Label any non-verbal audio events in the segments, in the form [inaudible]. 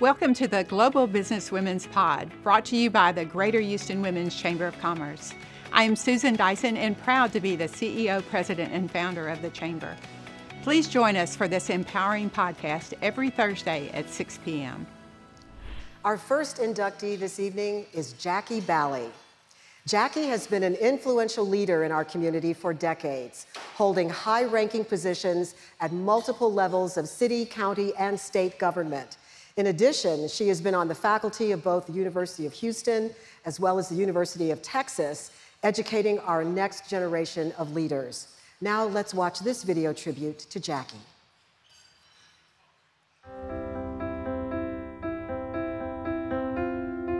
Welcome to the Global Business Women's Pod, brought to you by the Greater Houston Women's Chamber of Commerce. I am Susan Dyson and proud to be the CEO, President, and founder of the Chamber. Please join us for this empowering podcast every Thursday at 6 p.m. Our first inductee this evening is Jacquie Baly. Jacquie has been an influential leader in our community for decades, holding high ranking positions at multiple levels of city, county, and state government. In addition, she has been on the faculty of both the University of Houston as well as the University of Texas, educating our next generation of leaders. Now let's watch this video tribute to Jacquie.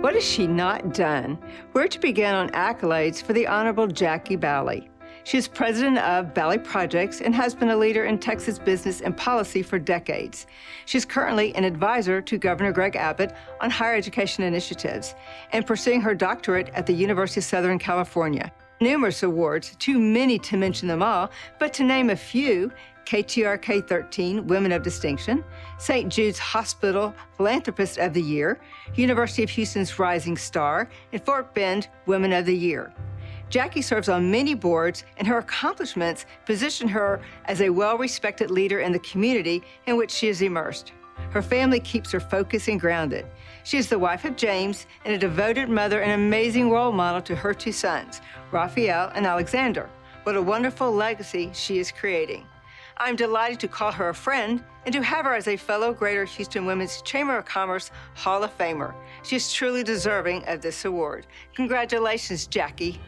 What has she not done? Where to begin on accolades for the Honorable Jacquie Baly? She is president of Baly Projects and has been a leader in Texas business and policy for decades. She is currently an advisor to Governor Greg Abbott on higher education initiatives and pursuing her doctorate at the University of Southern California. Numerous awards, too many to mention them all, but to name a few, KTRK 13 Women of Distinction, St. Jude's Hospital Philanthropist of the Year, University of Houston's Rising Star, and Fort Bend Women of the Year. Jacquie serves on many boards, and her accomplishments position her as a well respected leader in the community in which she is immersed. Her family keeps her focused and grounded. She is the wife of James and a devoted mother and amazing role model to her two sons, Raphael and Alexander. What a wonderful legacy she is creating. I'm delighted to call her a friend and to have her as a fellow Greater Houston Women's Chamber of Commerce Hall of Famer. She is truly deserving of this award. Congratulations, Jacquie.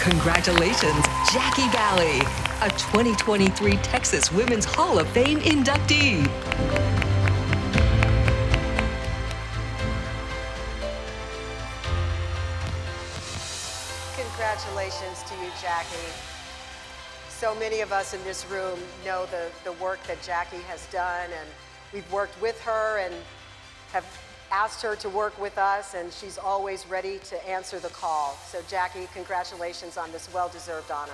Congratulations, Jacquie Baly, a 2023 Texas Women's Hall of Fame inductee. Congratulations to you, Jacquie. So many of us in this room know the, the work that Jacquie has done, and we've worked with her and have asked her to work with us, and she's always ready to answer the call. So, Jacquie, congratulations on this well deserved honor.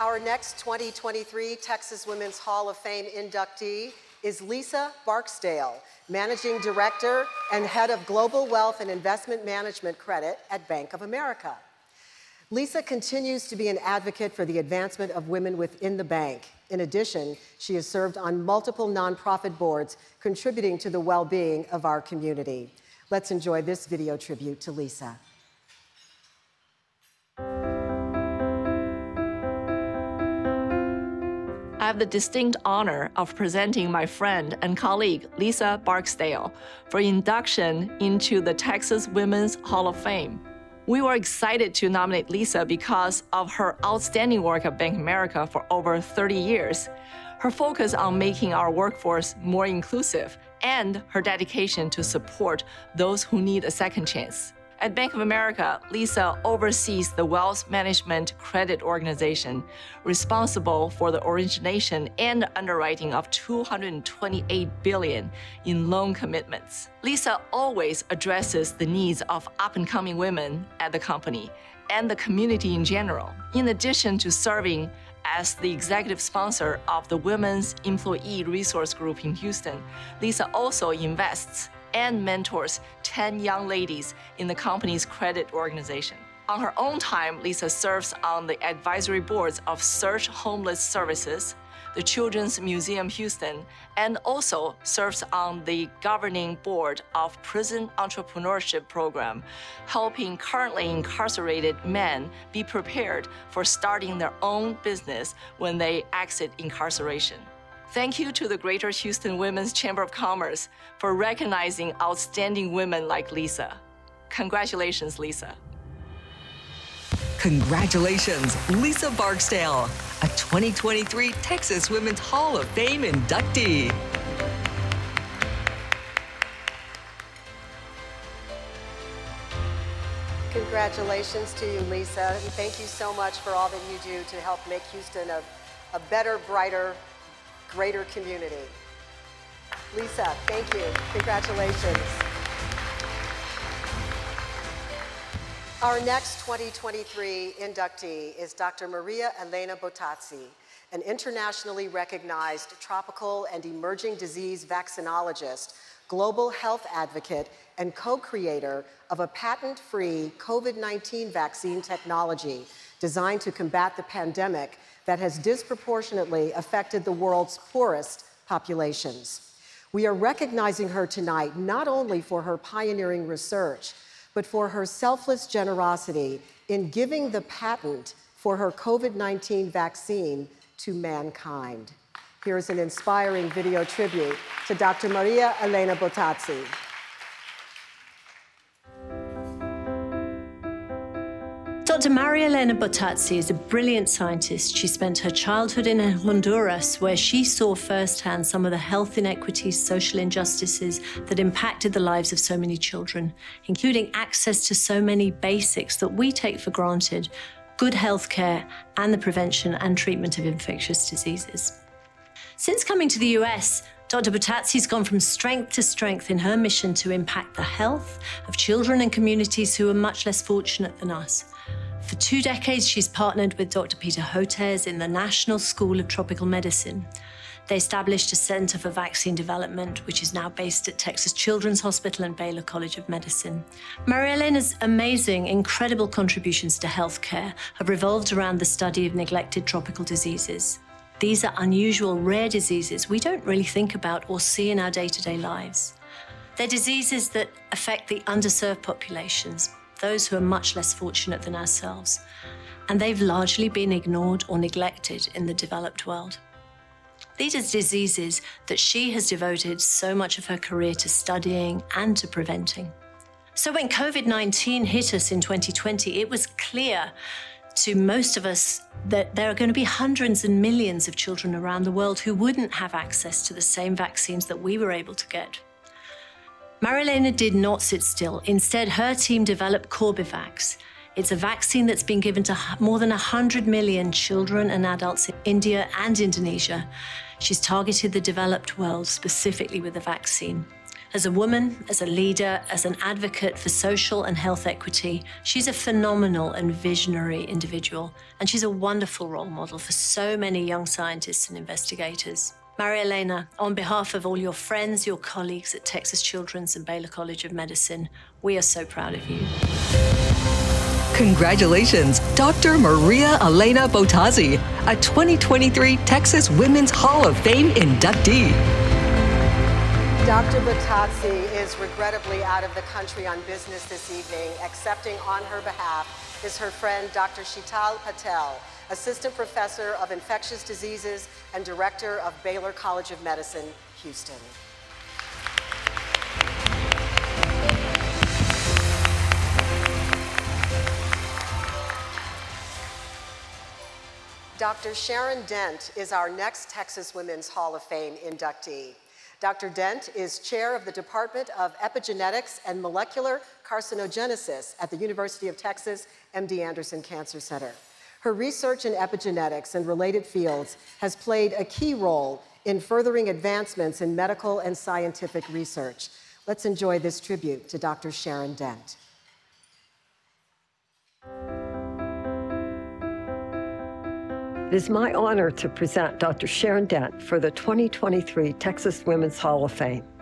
Our next 2023 Texas Women's Hall of Fame inductee is Lisa Barksdale, Managing Director and Head of Global Wealth and Investment Management Credit at Bank of America. Lisa continues to be an advocate for the advancement of women within the bank. In addition, she has served on multiple nonprofit boards, contributing to the well being of our community. Let's enjoy this video tribute to Lisa. I have the distinct honor of presenting my friend and colleague Lisa Barksdale for induction into the Texas Women's Hall of Fame. We were excited to nominate Lisa because of her outstanding work at Bank America for over 30 years, her focus on making our workforce more inclusive, and her dedication to support those who need a second chance. At Bank of America, Lisa oversees the Wealth Management Credit Organization, responsible for the origination and underwriting of 228 billion in loan commitments. Lisa always addresses the needs of up-and-coming women at the company and the community in general. In addition to serving as the executive sponsor of the Women's Employee Resource Group in Houston, Lisa also invests and mentors 10 young ladies in the company's credit organization. On her own time, Lisa serves on the advisory boards of Search Homeless Services, the Children's Museum Houston, and also serves on the governing board of Prison Entrepreneurship Program, helping currently incarcerated men be prepared for starting their own business when they exit incarceration. Thank you to the Greater Houston Women's Chamber of Commerce for recognizing outstanding women like Lisa. Congratulations, Lisa. Congratulations, Lisa Barksdale, a 2023 Texas Women's Hall of Fame inductee. Congratulations to you, Lisa. And thank you so much for all that you do to help make Houston a, a better, brighter, greater community. Lisa, thank you. Congratulations. Our next 2023 inductee is Dr. Maria Elena Bottazzi, an internationally recognized tropical and emerging disease vaccinologist, global health advocate, and co-creator of a patent-free COVID-19 vaccine technology designed to combat the pandemic that has disproportionately affected the world's poorest populations. We are recognizing her tonight not only for her pioneering research, but for her selfless generosity in giving the patent for her COVID 19 vaccine to mankind. Here's an inspiring video tribute to Dr. Maria Elena Bottazzi. Dr. Maria Elena Bottazzi is a brilliant scientist. She spent her childhood in Honduras, where she saw firsthand some of the health inequities, social injustices that impacted the lives of so many children, including access to so many basics that we take for granted good health care and the prevention and treatment of infectious diseases. Since coming to the US, Dr. Bottazzi's gone from strength to strength in her mission to impact the health of children and communities who are much less fortunate than us. For two decades, she's partnered with Dr. Peter Hotez in the National School of Tropical Medicine. They established a center for vaccine development, which is now based at Texas Children's Hospital and Baylor College of Medicine. Maria Elena's amazing, incredible contributions to healthcare have revolved around the study of neglected tropical diseases. These are unusual, rare diseases we don't really think about or see in our day to day lives. They're diseases that affect the underserved populations, those who are much less fortunate than ourselves, and they've largely been ignored or neglected in the developed world. These are diseases that she has devoted so much of her career to studying and to preventing. So when COVID 19 hit us in 2020, it was clear to most of us that there are going to be hundreds and millions of children around the world who wouldn't have access to the same vaccines that we were able to get. Marilena did not sit still. Instead, her team developed Corbevax. It's a vaccine that's been given to more than 100 million children and adults in India and Indonesia. She's targeted the developed world specifically with the vaccine. As a woman, as a leader, as an advocate for social and health equity, she's a phenomenal and visionary individual, and she's a wonderful role model for so many young scientists and investigators. Maria Elena, on behalf of all your friends, your colleagues at Texas Children's and Baylor College of Medicine, we are so proud of you. Congratulations, Dr. Maria Elena Bottazzi, a 2023 Texas Women's Hall of Fame inductee. Dr. Bottazzi is regrettably out of the country on business this evening. Accepting on her behalf is her friend, Dr. Sheetal Patel, Assistant Professor of Infectious Diseases and Director of Baylor College of Medicine, Houston. Dr. Sharon Dent is our next Texas Women's Hall of Fame inductee. Dr. Dent is chair of the Department of Epigenetics and Molecular Carcinogenesis at the University of Texas MD Anderson Cancer Center. Her research in epigenetics and related fields has played a key role in furthering advancements in medical and scientific research. Let's enjoy this tribute to Dr. Sharon Dent. It is my honor to present Dr. Sharon Dent for the 2023 Texas Women's Hall of Fame.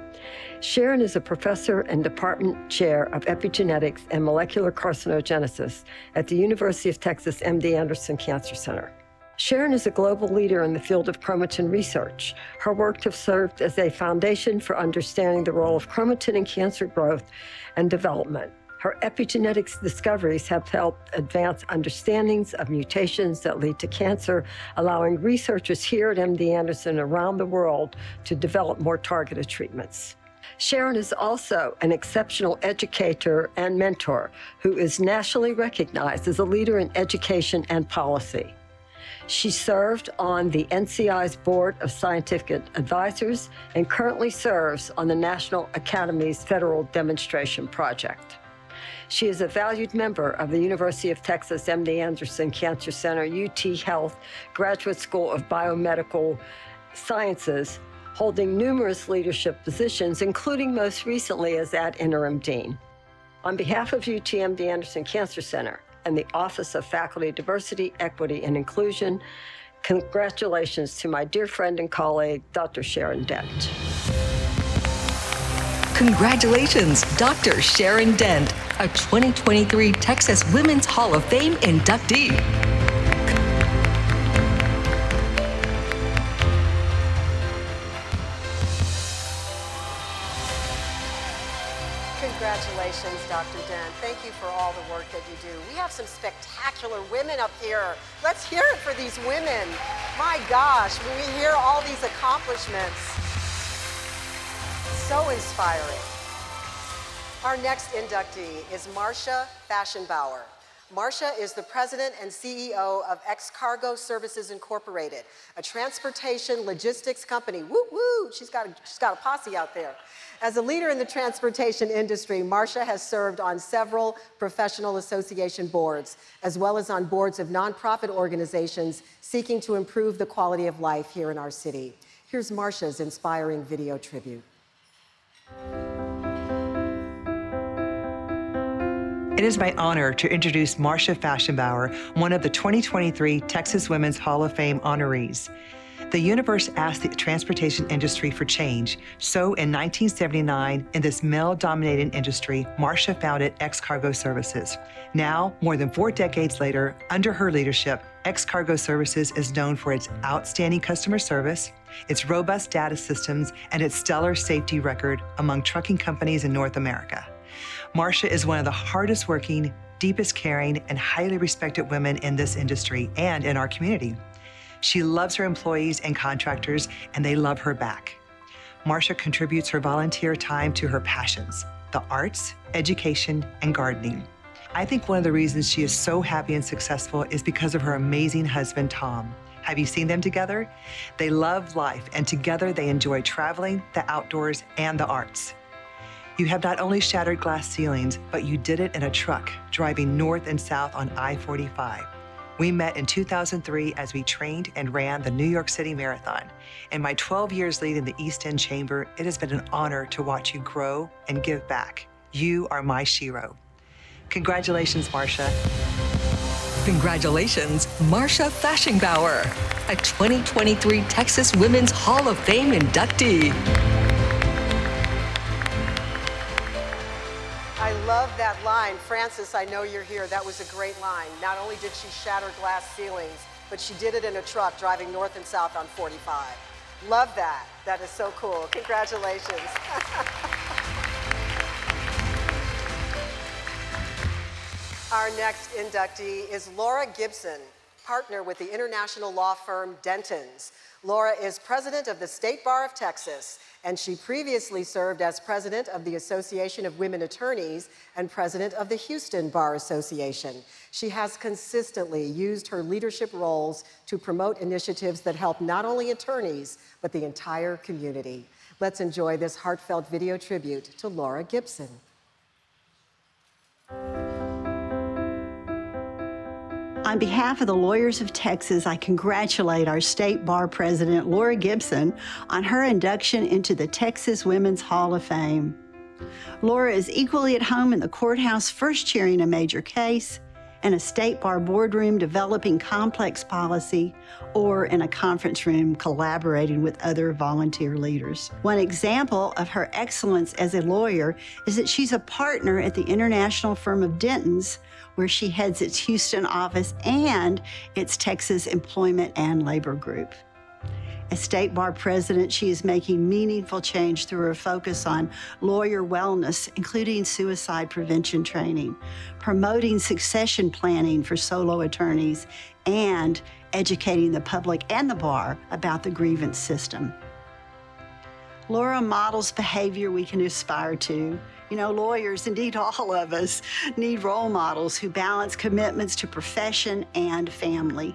Sharon is a professor and department chair of epigenetics and molecular carcinogenesis at the University of Texas MD Anderson Cancer Center. Sharon is a global leader in the field of chromatin research. Her work has served as a foundation for understanding the role of chromatin in cancer growth and development. Her epigenetics discoveries have helped advance understandings of mutations that lead to cancer, allowing researchers here at MD Anderson around the world to develop more targeted treatments. Sharon is also an exceptional educator and mentor who is nationally recognized as a leader in education and policy. She served on the NCI's Board of Scientific Advisors and currently serves on the National Academy's Federal Demonstration Project. She is a valued member of the University of Texas MD Anderson Cancer Center, UT Health Graduate School of Biomedical Sciences, holding numerous leadership positions, including most recently as that interim dean. On behalf of UT MD Anderson Cancer Center and the Office of Faculty Diversity, Equity, and Inclusion, congratulations to my dear friend and colleague, Dr. Sharon Dent. Congratulations, Dr. Sharon Dent, a 2023 Texas Women's Hall of Fame inductee. Congratulations, Dr. Dent. Thank you for all the work that you do. We have some spectacular women up here. Let's hear it for these women. My gosh, when we hear all these accomplishments, so inspiring. Our next inductee is Marcia Faschingbauer. Marcia is the president and CEO of X Cargo Services Incorporated, a transportation logistics company. Woo woo! She's got a, she's got a posse out there. As a leader in the transportation industry, Marcia has served on several professional association boards, as well as on boards of nonprofit organizations seeking to improve the quality of life here in our city. Here's Marcia's inspiring video tribute. It is my honor to introduce Marcia Faschingbauer, one of the 2023 Texas Women's Hall of Fame honorees. The universe asked the transportation industry for change. So in 1979, in this male dominated industry, Marcia founded X Cargo Services. Now, more than four decades later, under her leadership, X Cargo Services is known for its outstanding customer service, its robust data systems, and its stellar safety record among trucking companies in North America. Marcia is one of the hardest working, deepest caring, and highly respected women in this industry and in our community. She loves her employees and contractors, and they love her back. Marcia contributes her volunteer time to her passions the arts, education, and gardening. I think one of the reasons she is so happy and successful is because of her amazing husband, Tom. Have you seen them together? They love life, and together they enjoy traveling, the outdoors, and the arts. You have not only shattered glass ceilings, but you did it in a truck driving north and south on I 45. We met in 2003 as we trained and ran the New York City Marathon. In my 12 years leading the East End Chamber, it has been an honor to watch you grow and give back. You are my shero. Congratulations, Marcia. Congratulations, Marcia Faschingbauer, a 2023 Texas Women's Hall of Fame inductee. I love that line. Francis, I know you're here. That was a great line. Not only did she shatter glass ceilings, but she did it in a truck driving north and south on 45. Love that. That is so cool. Congratulations. [laughs] Our next inductee is Laura Gibson, partner with the international law firm Dentons. Laura is president of the State Bar of Texas and she previously served as president of the Association of Women Attorneys and president of the Houston Bar Association. She has consistently used her leadership roles to promote initiatives that help not only attorneys, but the entire community. Let's enjoy this heartfelt video tribute to Laura Gibson. On behalf of the Lawyers of Texas, I congratulate our state bar president, Laura Gibson, on her induction into the Texas Women's Hall of Fame. Laura is equally at home in the courthouse first chairing a major case, in a state bar boardroom developing complex policy, or in a conference room collaborating with other volunteer leaders. One example of her excellence as a lawyer is that she's a partner at the international firm of Dentons, where she heads its Houston office and its Texas Employment and Labor Group. As State Bar President, she is making meaningful change through her focus on lawyer wellness, including suicide prevention training, promoting succession planning for solo attorneys, and educating the public and the bar about the grievance system. Laura models behavior we can aspire to. You know, lawyers, indeed [laughs] all of us, need role models who balance commitments to profession and family.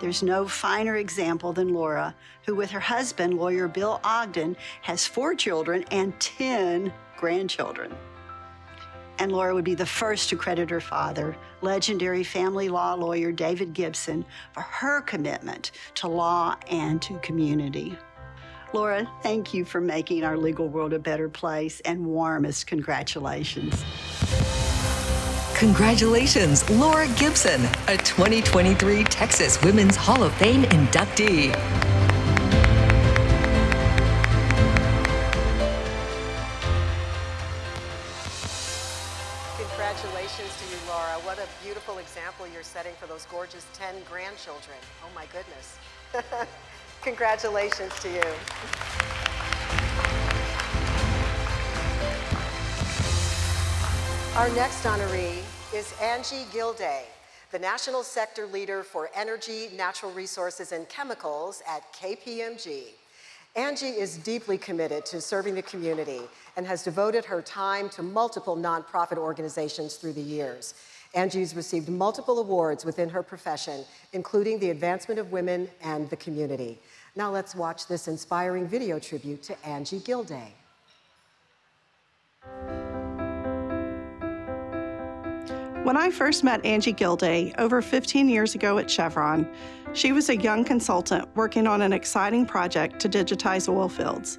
There's no finer example than Laura, who, with her husband, lawyer Bill Ogden, has four children and 10 grandchildren. And Laura would be the first to credit her father, legendary family law lawyer David Gibson, for her commitment to law and to community. Laura, thank you for making our legal world a better place and warmest congratulations. Congratulations, Laura Gibson, a 2023 Texas Women's Hall of Fame inductee. Congratulations to you, Laura. What a beautiful example you're setting for those gorgeous 10 grandchildren. Oh my goodness. [laughs] Congratulations to you. Our next honoree is Angie Gildea, the National Sector Leader for Energy, Natural Resources, and Chemicals at KPMG. Angie is deeply committed to serving the community and has devoted her time to multiple nonprofit organizations through the years. Angie's received multiple awards within her profession, including the advancement of women and the community. Now let's watch this inspiring video tribute to Angie Gildea. When I first met Angie Gildea over 15 years ago at Chevron, she was a young consultant working on an exciting project to digitize oil fields.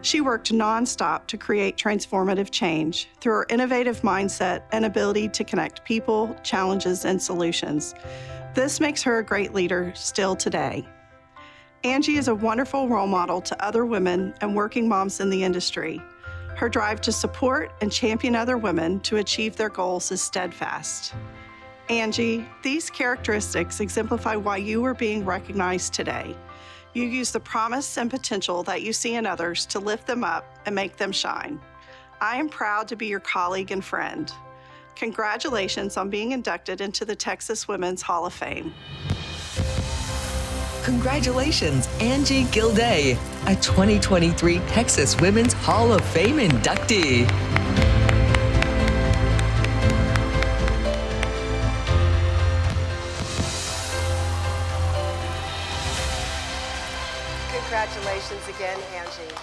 She worked nonstop to create transformative change through her innovative mindset and ability to connect people, challenges, and solutions. This makes her a great leader still today. Angie is a wonderful role model to other women and working moms in the industry. Her drive to support and champion other women to achieve their goals is steadfast. Angie, these characteristics exemplify why you are being recognized today. You use the promise and potential that you see in others to lift them up and make them shine. I am proud to be your colleague and friend. Congratulations on being inducted into the Texas Women's Hall of Fame. Congratulations, Angie Gildea, a 2023 Texas Women's Hall of Fame inductee. Congratulations again, Angie.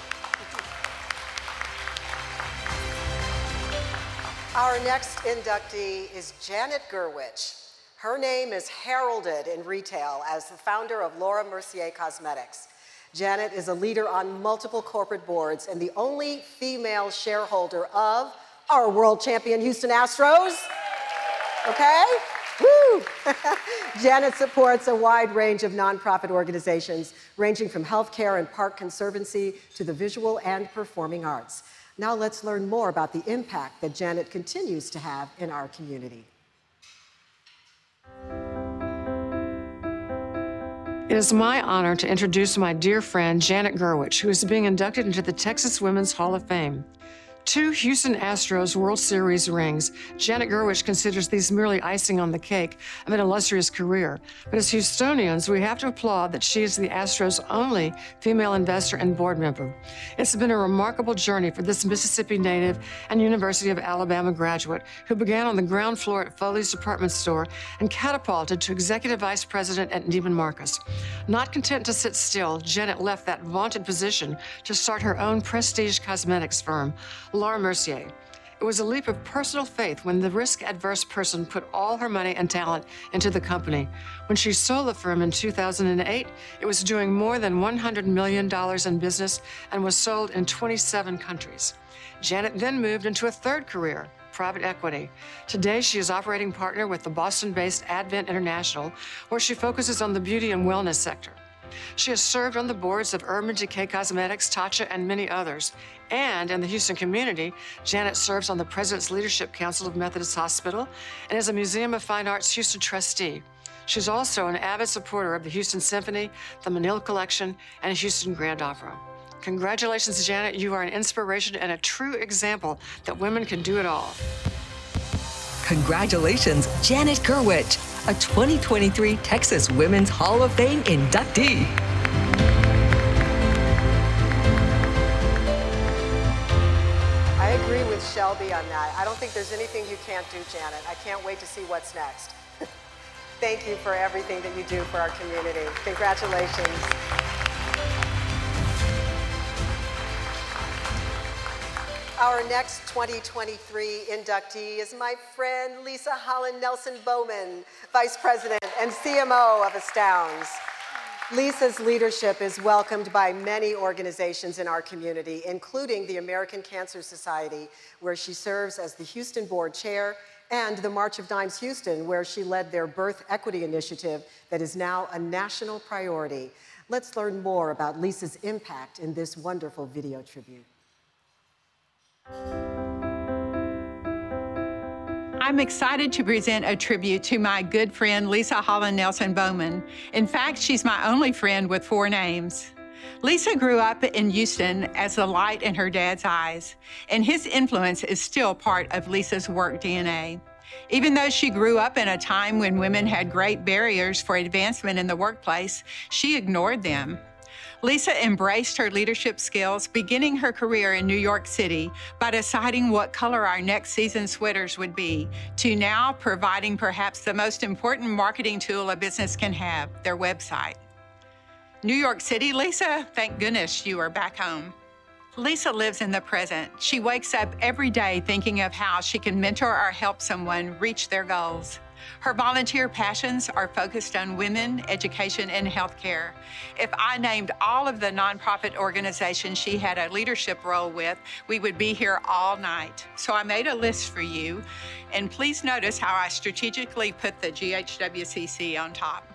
Our next inductee is Janet Gurwitch. Her name is heralded in retail as the founder of Laura Mercier Cosmetics. Janet is a leader on multiple corporate boards and the only female shareholder of our world champion Houston Astros. Okay? Woo! [laughs] Janet supports a wide range of nonprofit organizations, ranging from healthcare and park conservancy to the visual and performing arts. Now let's learn more about the impact that Janet continues to have in our community. It is my honor to introduce my dear friend Janet Gurwitch, who is being inducted into the Texas Women's Hall of Fame. Two Houston Astros World Series rings. Janet Gurwitch considers these merely icing on the cake of an illustrious career. But as Houstonians, we have to applaud that she is the Astros' only female investor and board member. It's been a remarkable journey for this Mississippi native and University of Alabama graduate who began on the ground floor at Foley's department store and catapulted to executive vice president at Neiman Marcus. Not content to sit still, Janet left that vaunted position to start her own prestige cosmetics firm. Laura Mercier. It was a leap of personal faith when the risk adverse person put all her money and talent into the company. When she sold the firm in 2008, it was doing more than $100 million in business and was sold in 27 countries. Janet then moved into a third career, private equity. Today, she is operating partner with the Boston based Advent International, where she focuses on the beauty and wellness sector. She has served on the boards of Urban Decay Cosmetics, Tatcha, and many others. And in the Houston community, Janet serves on the President's Leadership Council of Methodist Hospital and is a Museum of Fine Arts Houston trustee. She's also an avid supporter of the Houston Symphony, the Menil Collection, and Houston Grand Opera. Congratulations, Janet. You are an inspiration and a true example that women can do it all. Congratulations, Janet Gurwitch, a 2023 Texas Women's Hall of Fame inductee. I agree with Shelby on that. I don't think there's anything you can't do, Janet. I can't wait to see what's next. [laughs] Thank you for everything that you do for our community. Congratulations. Our next 2023 inductee is my friend Leisa Holland Nelson Bowman, Vice President and CMO of Astounds. Leisa's leadership is welcomed by many organizations in our community, including the American Cancer Society, where she serves as the Houston Board Chair, and the March of Dimes Houston, where she led their birth equity initiative that is now a national priority. Let's learn more about Leisa's impact in this wonderful video tribute. I'm excited to present a tribute to my good friend Leisa Holland Nelson Bowman. In fact, she's my only friend with four names. Leisa grew up in Houston as the light in her dad's eyes, and his influence is still part of Leisa's work DNA. Even though she grew up in a time when women had great barriers for advancement in the workplace, she ignored them. Leisa embraced her leadership skills, beginning her career in New York City by deciding what color our next season sweaters would be, to now providing perhaps the most important marketing tool a business can have their website. New York City, Leisa, thank goodness you are back home. Leisa lives in the present. She wakes up every day thinking of how she can mentor or help someone reach their goals. Her volunteer passions are focused on women, education, and healthcare. If I named all of the nonprofit organizations she had a leadership role with, we would be here all night. So I made a list for you, and please notice how I strategically put the GHWCC on top.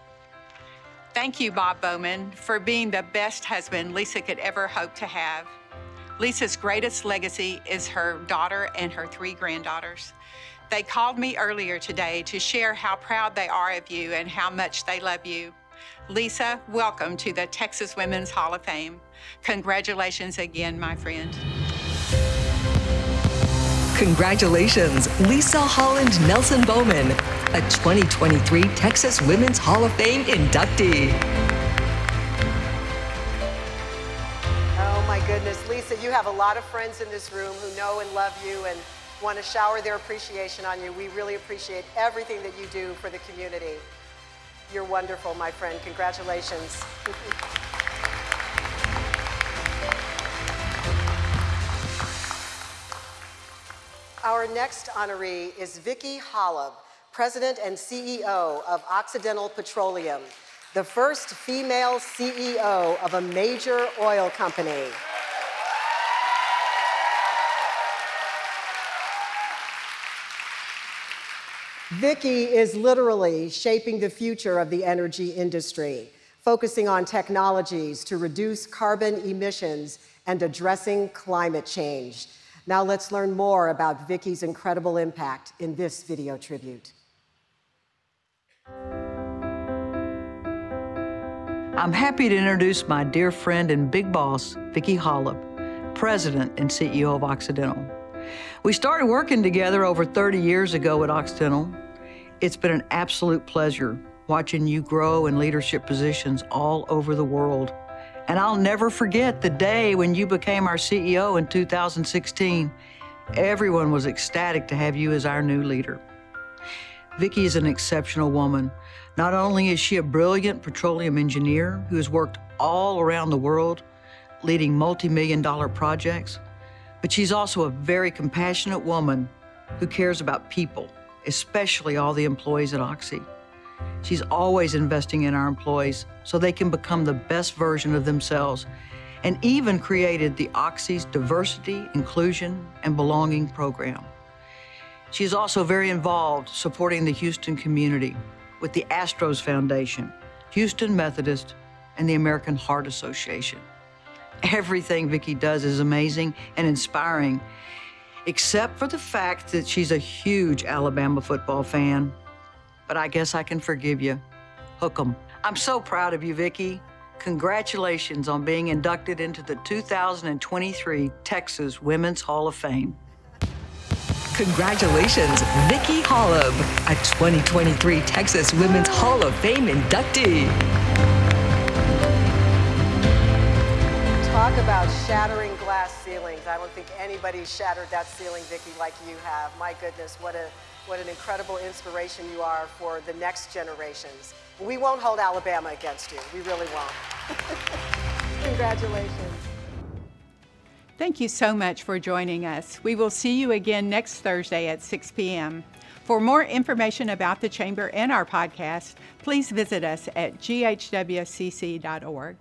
Thank you, Bob Bowman, for being the best husband Leisa could ever hope to have. Leisa's greatest legacy is her daughter and her three granddaughters. They called me earlier today to share how proud they are of you and how much they love you. Leisa, welcome to the Texas Women's Hall of Fame. Congratulations again, my friend. Congratulations, Leisa Holland Nelson Bowman, a 2023 Texas Women's Hall of Fame inductee. Oh my goodness, Leisa, you have a lot of friends in this room who know and love you and want to shower their appreciation on you. We really appreciate everything that you do for the community. You're wonderful, my friend. Congratulations. [laughs] Our next honoree is Vicki Hollub, President and CEO of Occidental Petroleum, the first female CEO of a major oil company. Vicki is literally shaping the future of the energy industry, focusing on technologies to reduce carbon emissions and addressing climate change. Now let's learn more about Vicki's incredible impact in this video tribute. I'm happy to introduce my dear friend and big boss, Vicki Hollub, President and CEO of Occidental. We started working together over 30 years ago at Occidental. It's been an absolute pleasure watching you grow in leadership positions all over the world. And I'll never forget the day when you became our CEO in 2016. Everyone was ecstatic to have you as our new leader. Vicki is an exceptional woman. Not only is she a brilliant petroleum engineer who has worked all around the world leading multi-million dollar projects, but she's also a very compassionate woman who cares about people, especially all the employees at Oxy. She's always investing in our employees so they can become the best version of themselves and even created the Oxy's Diversity, Inclusion, and Belonging program. She is also very involved supporting the Houston community with the Astros Foundation, Houston Methodist, and the American Heart Association. Everything Vicki does is amazing and inspiring, except for the fact that she's a huge Alabama football fan. But I guess I can forgive you. Hook 'em. I'm so proud of you, Vicki. Congratulations on being inducted into the 2023 Texas Women's Hall of Fame. Congratulations, Vicki Hollub, a 2023 Texas Women's Hall of Fame inductee. Talk about shattering glass ceilings. I don't think anybody shattered that ceiling, Vicki, like you have. My goodness, what a what an incredible inspiration you are for the next generations. We won't hold Alabama against you. We really won't. [laughs] Congratulations. Thank you so much for joining us. We will see you again next Thursday at 6 p.m. For more information about the Chamber and our podcast, please visit us at ghwcc.org.